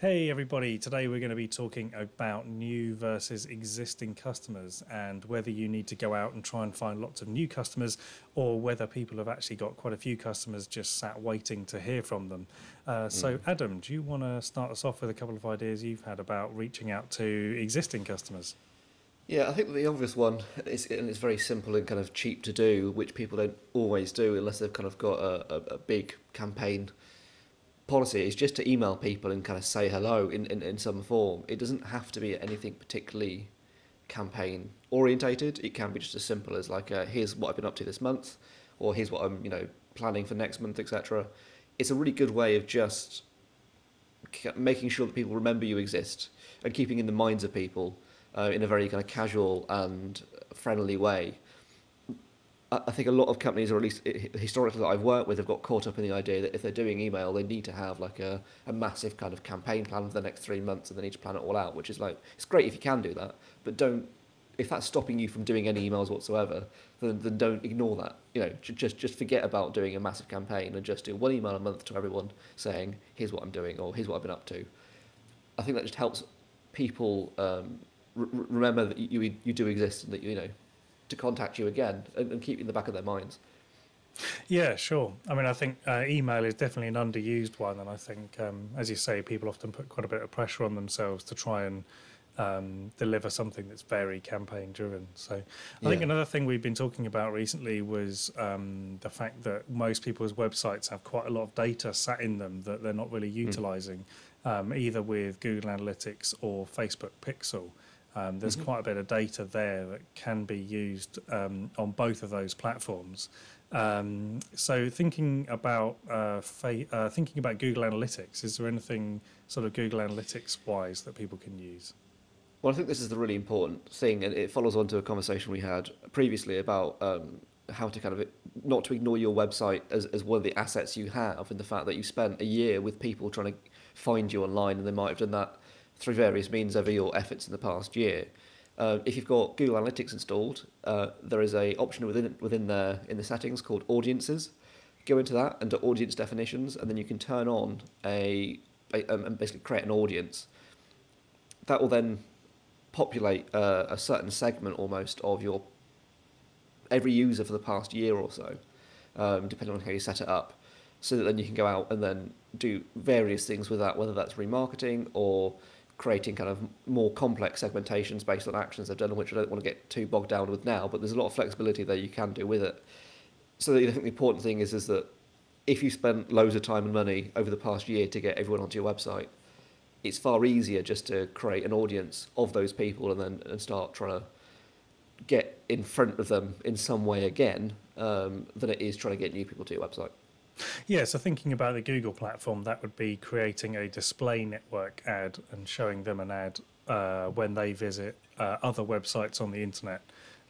Hey everybody, today we're going to be talking about new versus existing customers and whether you need to go out and try and find lots of new customers or whether people have actually got quite a few customers just sat waiting to hear from them. Uh, so, Adam, do you want to start us off with a couple of ideas you've had about reaching out to existing customers? Yeah, I think the obvious one is, and it's very simple and kind of cheap to do, which people don't always do unless they've kind of got a, a, a big campaign policy is just to email people and kind of say hello in, in, in some form. It doesn't have to be anything particularly campaign orientated. It can be just as simple as like, uh, here's what I've been up to this month, or here's what I'm you know planning for next month, etc. It's a really good way of just making sure that people remember you exist and keeping in the minds of people uh, in a very kind of casual and friendly way. I think a lot of companies, or at least historically that I've worked with, have got caught up in the idea that if they're doing email, they need to have like a, a massive kind of campaign plan for the next three months, and they need to plan it all out. Which is like it's great if you can do that, but don't if that's stopping you from doing any emails whatsoever, then, then don't ignore that. You know, just just forget about doing a massive campaign and just do one email a month to everyone saying here's what I'm doing or here's what I've been up to. I think that just helps people um, remember that you you do exist and that you know to contact you again and, and keep in the back of their minds. Yeah, sure. I mean, I think uh, email is definitely an underused one, and I think, um, as you say, people often put quite a bit of pressure on themselves to try and um, deliver something that's very campaign driven. So, I yeah. think another thing we've been talking about recently was um, the fact that most people's websites have quite a lot of data sat in them that they're not really hmm. utilizing, mm. either with Google Analytics or Facebook Pixel. Um, there's mm-hmm. quite a bit of data there that can be used um, on both of those platforms. Um, so thinking about uh, fa- uh, thinking about Google Analytics, is there anything sort of Google Analytics wise that people can use? Well, I think this is the really important thing, and it follows on to a conversation we had previously about um, how to kind of not to ignore your website as, as one of the assets you have, and the fact that you spent a year with people trying to find you online, and they might have done that through various means over your efforts in the past year. Uh, if you've got Google Analytics installed, uh, there is a option within within the in the settings called Audiences. Go into that under Audience Definitions, and then you can turn on a, a um, and basically create an audience. That will then populate uh, a certain segment almost of your every user for the past year or so, um, depending on how you set it up. So that then you can go out and then do various things with that, whether that's remarketing or creating kind of more complex segmentations based on actions they've done, which I don't want to get too bogged down with now, but there's a lot of flexibility there you can do with it. So I think the important thing is, is that if you spent loads of time and money over the past year to get everyone onto your website, it's far easier just to create an audience of those people and then and start trying to get in front of them in some way again um, than it is trying to get new people to your website. Yeah, so thinking about the Google platform, that would be creating a display network ad and showing them an ad uh, when they visit uh, other websites on the internet.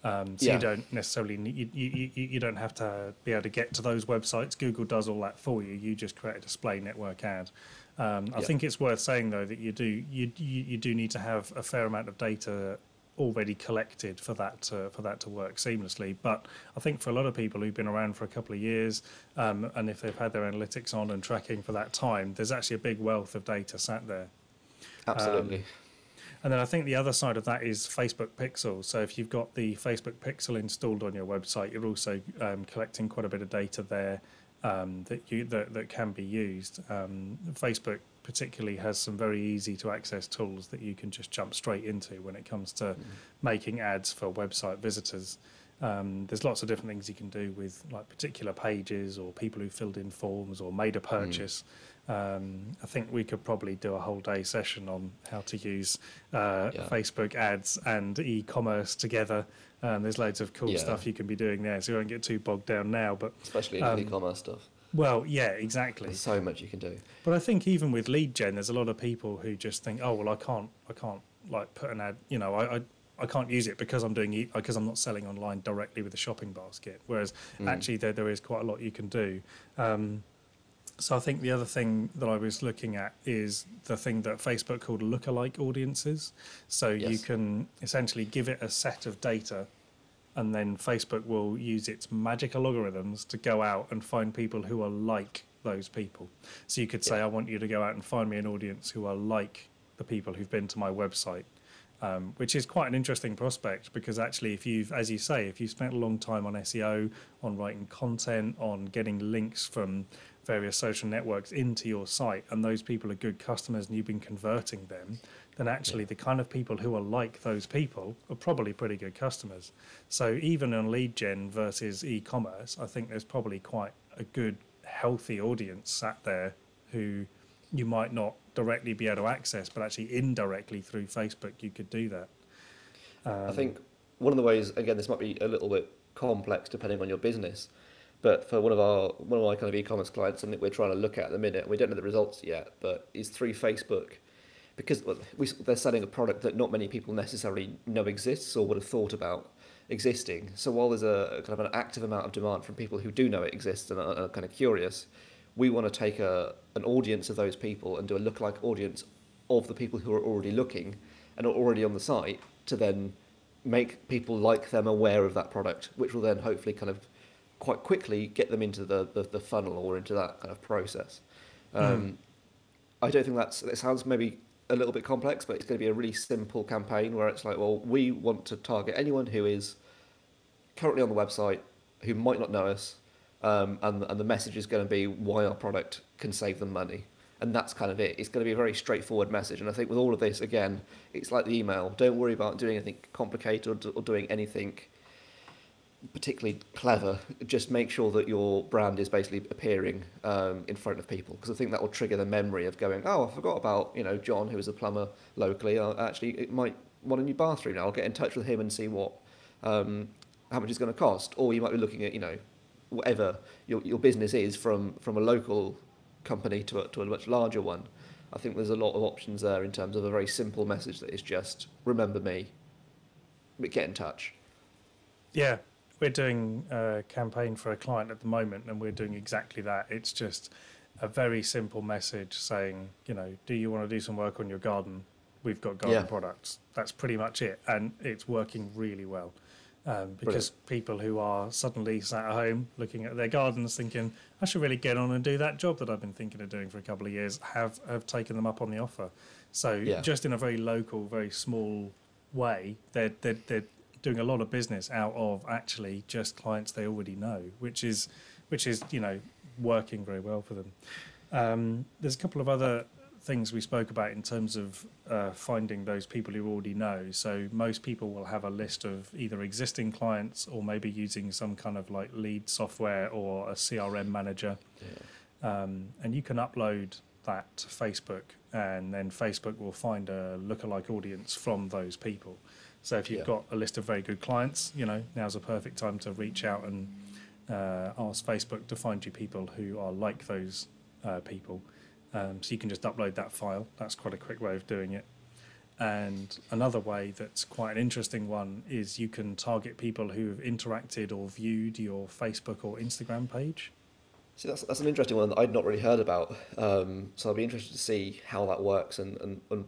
Um, so yeah. you don't necessarily need, you, you, you don't have to be able to get to those websites. Google does all that for you. You just create a display network ad. Um, I think it's worth saying though that you do you, you you do need to have a fair amount of data already collected for that to, for that to work seamlessly. But I think for a lot of people who've been around for a couple of years, um, and if they've had their analytics on and tracking for that time, there's actually a big wealth of data sat there. Absolutely. Um, and then I think the other side of that is Facebook Pixel. So if you've got the Facebook Pixel installed on your website, you're also um, collecting quite a bit of data there um, that you that, that can be used. Um, Facebook particularly has some very easy to access tools that you can just jump straight into when it comes to mm. making ads for website visitors. Um, there's lots of different things you can do with like particular pages or people who filled in forms or made a mm. purchase. Mm. Um, I think we could probably do a whole day session on how to use uh, yeah. Facebook ads and e-commerce together. Um, there's loads of cool yeah. stuff you can be doing there, so we won't get too bogged down now. But especially um, e-commerce stuff. Well, yeah, exactly. There's so much you can do. But I think even with lead gen, there's a lot of people who just think, oh well, I can't, I can't like put an ad. You know, I, I, I can't use it because I'm doing because I'm not selling online directly with a shopping basket. Whereas mm. actually, there there is quite a lot you can do. Um, so I think the other thing that I was looking at is the thing that Facebook called lookalike audiences. So yes. you can essentially give it a set of data and then Facebook will use its magical algorithms to go out and find people who are like those people. So you could say, Yeah. I want you to go out and find me an audience who are like the people who've been to my website. Um, which is quite an interesting prospect because actually, if you've, as you say, if you've spent a long time on SEO, on writing content, on getting links from various social networks into your site, and those people are good customers and you've been converting them, then actually the kind of people who are like those people are probably pretty good customers. So even on lead gen versus e-commerce, I think there's probably quite a good, healthy audience sat there who you might not directly be able to access, but actually indirectly through Facebook you could do that. I think um, one of the ways, again, this might be a little bit complex depending on your business, but for one of our one of my kind of e-commerce clients, something we're trying to look at at the minute, we don't know the results yet, but is through Facebook, because we, they're selling a product that not many people necessarily know exists or would have thought about existing. So while there's a, kind of an active amount of demand from people who do know it exists and are, are kind of curious, we want to take a an audience of those people and do a lookalike audience of the people who are already looking and are already on the site to then make people like them aware of that product, which will then hopefully kind of quite quickly get them into the, the, the funnel or into that kind of process. Um, I don't think that's, it sounds maybe a little bit complex, but it's going to be a really simple campaign where it's like, well, we want to target anyone who is currently on the website who might not know us, um, and, and the message is going to be why our product can save them money. And that's kind of it. It's going to be a very straightforward message. And I think with all of this, again, it's like the email. Don't worry about doing anything complicated or, or doing anything particularly clever. Just make sure that your brand is basically appearing um, in front of people, because I think that will trigger the memory of going, oh, I forgot about you know John, who is a plumber locally. Uh, actually, it might want a new bathroom now. I'll get in touch with him and see what um, how much it's going to cost. Or you might be looking at you know whatever your your business is from from a local company to a, to a much larger one. I think there's a lot of options there in terms of a very simple message that is just remember me, but get in touch. Yeah, we're doing a campaign for a client at the moment, and we're doing exactly that. It's just a very simple message saying, you know, do you want to do some work on your garden? We've got garden Yeah. products. That's pretty much it, and it's working really well. Um, because people who are suddenly sat at home looking at their gardens, thinking, "I should really get on and do that job that I've been thinking of doing for a couple of years," have have taken them up on the offer. So Yeah. just in a very local, very small way, they're they're, they're doing a lot of business out of actually just clients they already know, which is which is you know working very well for them. Um, there's a couple of other things we spoke about in terms of uh, finding those people you already know. So most people will have a list of either existing clients or maybe using some kind of like lead software or a CRM manager um, and you can upload that to Facebook, and then Facebook will find a lookalike audience from those people. So if you've Yeah. got a list of very good clients, you know now's a perfect time to reach out and uh, ask Facebook to find you people who are like those uh, people. Um, so you can just upload that file. That's quite a quick way of doing it. And another way that's quite an interesting one is you can target people who have interacted or viewed your Facebook or Instagram page. See, that's, that's an interesting one that I'd not really heard about. Um, so I'd be interested to see how that works. And, and, and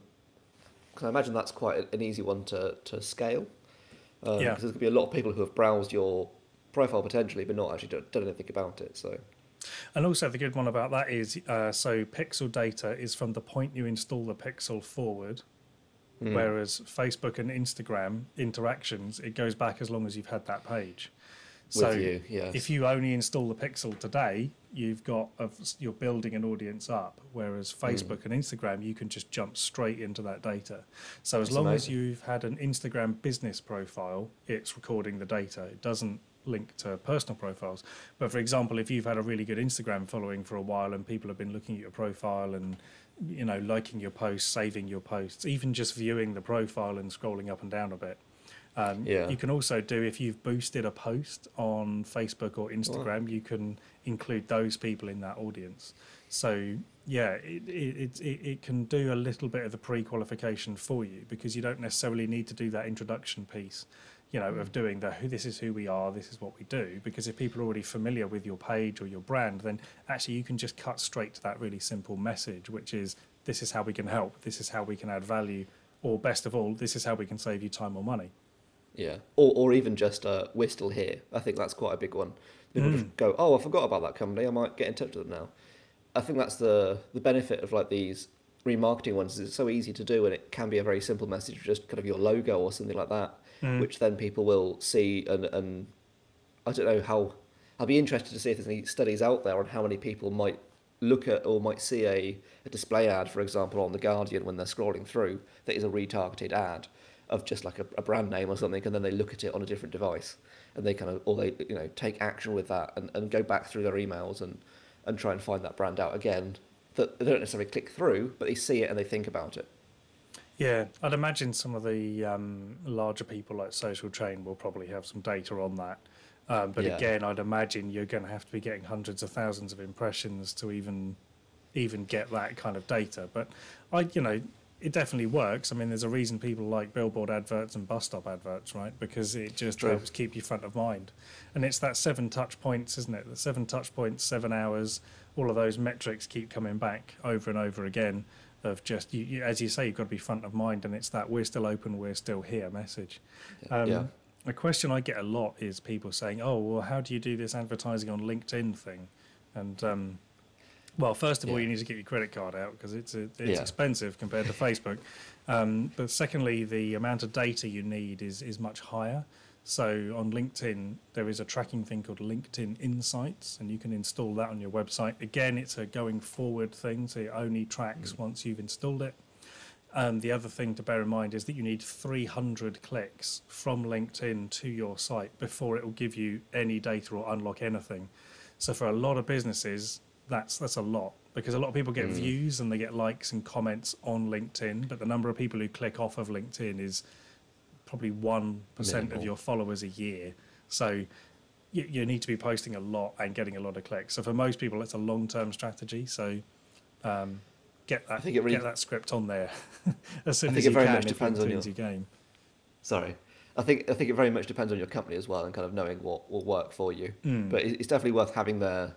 can I imagine that's quite an easy one to, to scale? Um, Yeah. Because there's going to be a lot of people who have browsed your profile potentially, but not actually done, done anything about it. So, And also, the good one about that is uh, so pixel data is from the point you install the pixel forward, mm. whereas Facebook and Instagram interactions, it goes back as long as you've had that page. with So you, yes. if you only install the pixel today, you've got a, you're building an audience up. Whereas Hmm. Facebook and Instagram, you can just jump straight into that data. So as That's long as you've had an Instagram business profile, it's recording the data. It doesn't link to personal profiles. But for example, if you've had a really good Instagram following for a while and people have been looking at your profile and you know liking your posts, saving your posts, even just viewing the profile and scrolling up and down a bit. Um, Yeah. You can also do if you've boosted a post on Facebook or Instagram, you can include those people in that audience. So yeah, it, it, it, it can do a little bit of the pre-qualification for you because you don't necessarily need to do that introduction piece, you know, of doing the who this is who we are, this is what we do. Because if people are already familiar with your page or your brand, then actually you can just cut straight to that really simple message, which is this is how we can help, this is how we can add value, or best of all, this is how we can save you time or money. Yeah, or or even just uh, we're still here. I think that's quite a big one. People Mm. just go, oh, I forgot about that company. I might get in touch with them now. I think that's the the benefit of like these remarketing ones. Is it's so easy to do, and it can be a very simple message, just kind of your logo or something like that, Mm. which then people will see and and I don't know how. I'll be interested to see if there's any studies out there on how many people might look at or might see a, a display ad, for example, on the Guardian when they're scrolling through that is a retargeted ad of just like a, a brand name or something, and then they look at it on a different device, and they kind of or they you know take action with that and, and go back through their emails and and try and find that brand out again. That they don't necessarily click through, but they see it and they think about it. Yeah, I'd imagine some of the um, larger people like Social Chain will probably have some data on that. Um, but Yeah. again, I'd imagine you're going to have to be getting hundreds of thousands of impressions to even even get that kind of data. But I, you know, it definitely works. I mean, there's a reason people like billboard adverts and bus stop adverts, right? Because it just True. helps keep you front of mind. And it's that seven touch points, isn't it? The seven touch points, seven hours. All of those metrics keep coming back over and over again. Of just, you, you, as you say, you've got to be front of mind, and it's that we're still open, we're still here message. Um, yeah. A question I get a lot is people saying, "Oh, well, how do you do this advertising on LinkedIn thing?" And um, well, first of all, you need to get your credit card out because it's a, it's Yeah. expensive compared to Facebook. Um, but secondly, the amount of data you need is is much higher. So on LinkedIn, there is a tracking thing called LinkedIn Insights, and you can install that on your website. Again, it's a going forward thing, so it only tracks once you've installed it. Um, the other thing to bear in mind is that you need 300 clicks from LinkedIn to your site before it will give you any data or unlock anything. So for a lot of businesses, that's that's a lot because a lot of people get views and they get likes and comments on LinkedIn, but the number of people who click off of LinkedIn is probably one percent of your followers a year. So you, you need to be posting a lot and getting a lot of clicks. So for most people, it's a long-term strategy. So um, get that think it really- get that script on there as soon I think as it you very can. much depends on your- your game. Sorry. I think I think it very much depends on your company as well and kind of knowing what will work for you. Mm. But it's definitely worth having there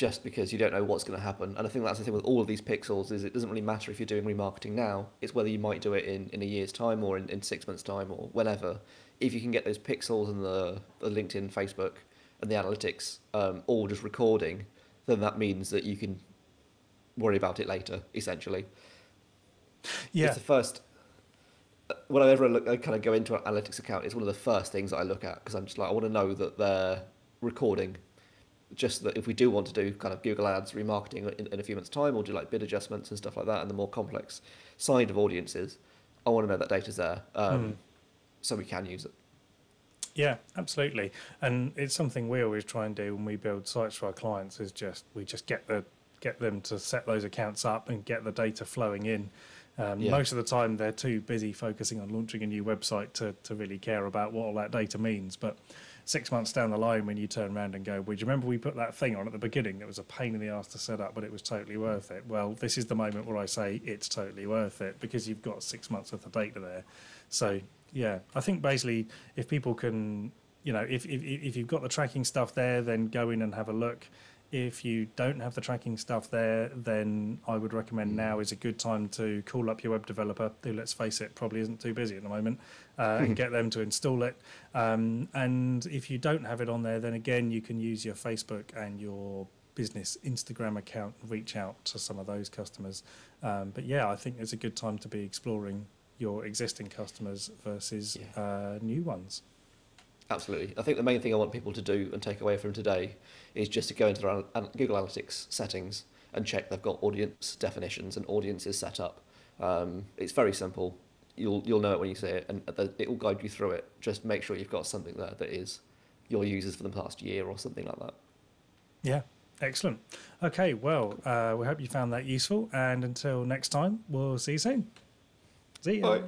just because you don't know what's going to happen. And I think that's the thing with all of these pixels is it doesn't really matter if you're doing remarketing now. It's whether you might do it in, in a year's time or in, in six months' time or whenever. If you can get those pixels and the, the LinkedIn, Facebook and the analytics um, all just recording, then that means that you can worry about it later, essentially. Yeah, It's the first. Whenever I look, I kind of go into an analytics account, it's one of the first things that I look at because I'm just like, I want to know that they're recording. Just that if we do want to do kind of Google Ads remarketing in, in a few months' time, or do like bid adjustments and stuff like that, and the more complex side of audiences, I want to know that data's there, um, Mm. so we can use it. Yeah, absolutely. And it's something we always try and do when we build sites for our clients is just we just get the get them to set those accounts up and get the data flowing in. Um, Yeah. Most of the time, they're too busy focusing on launching a new website to, to really care about what all that data means. But six months down the line, when you turn around and go, "Well, do you remember we put that thing on at the beginning that was a pain in the ass to set up, but it was totally worth it?" Well, this is the moment where I say it's totally worth it because you've got six months worth of data there. So yeah, I think basically if people can, you know, if if if you've got the tracking stuff there, then go in and have a look. If you don't have the tracking stuff there, then I would recommend now is a good time to call up your web developer, who, let's face it, probably isn't too busy at the moment, uh, and get them to install it. Um, and if you don't have it on there, then again, you can use your Facebook and your business Instagram account and reach out to some of those customers. Um, but yeah, I think it's a good time to be exploring your existing customers versus Yeah. uh, new ones. Absolutely. I think the main thing I want people to do and take away from today is just to go into their Google Analytics settings and check they've got audience definitions and audiences set up. Um, it's very simple. You'll you'll know it when you see it, and it will guide you through it. Just make sure you've got something there that is your users for the past year or something like that. Yeah, excellent. Okay, well, uh, we hope you found that useful, and until next time, we'll see you soon. See you. Bye.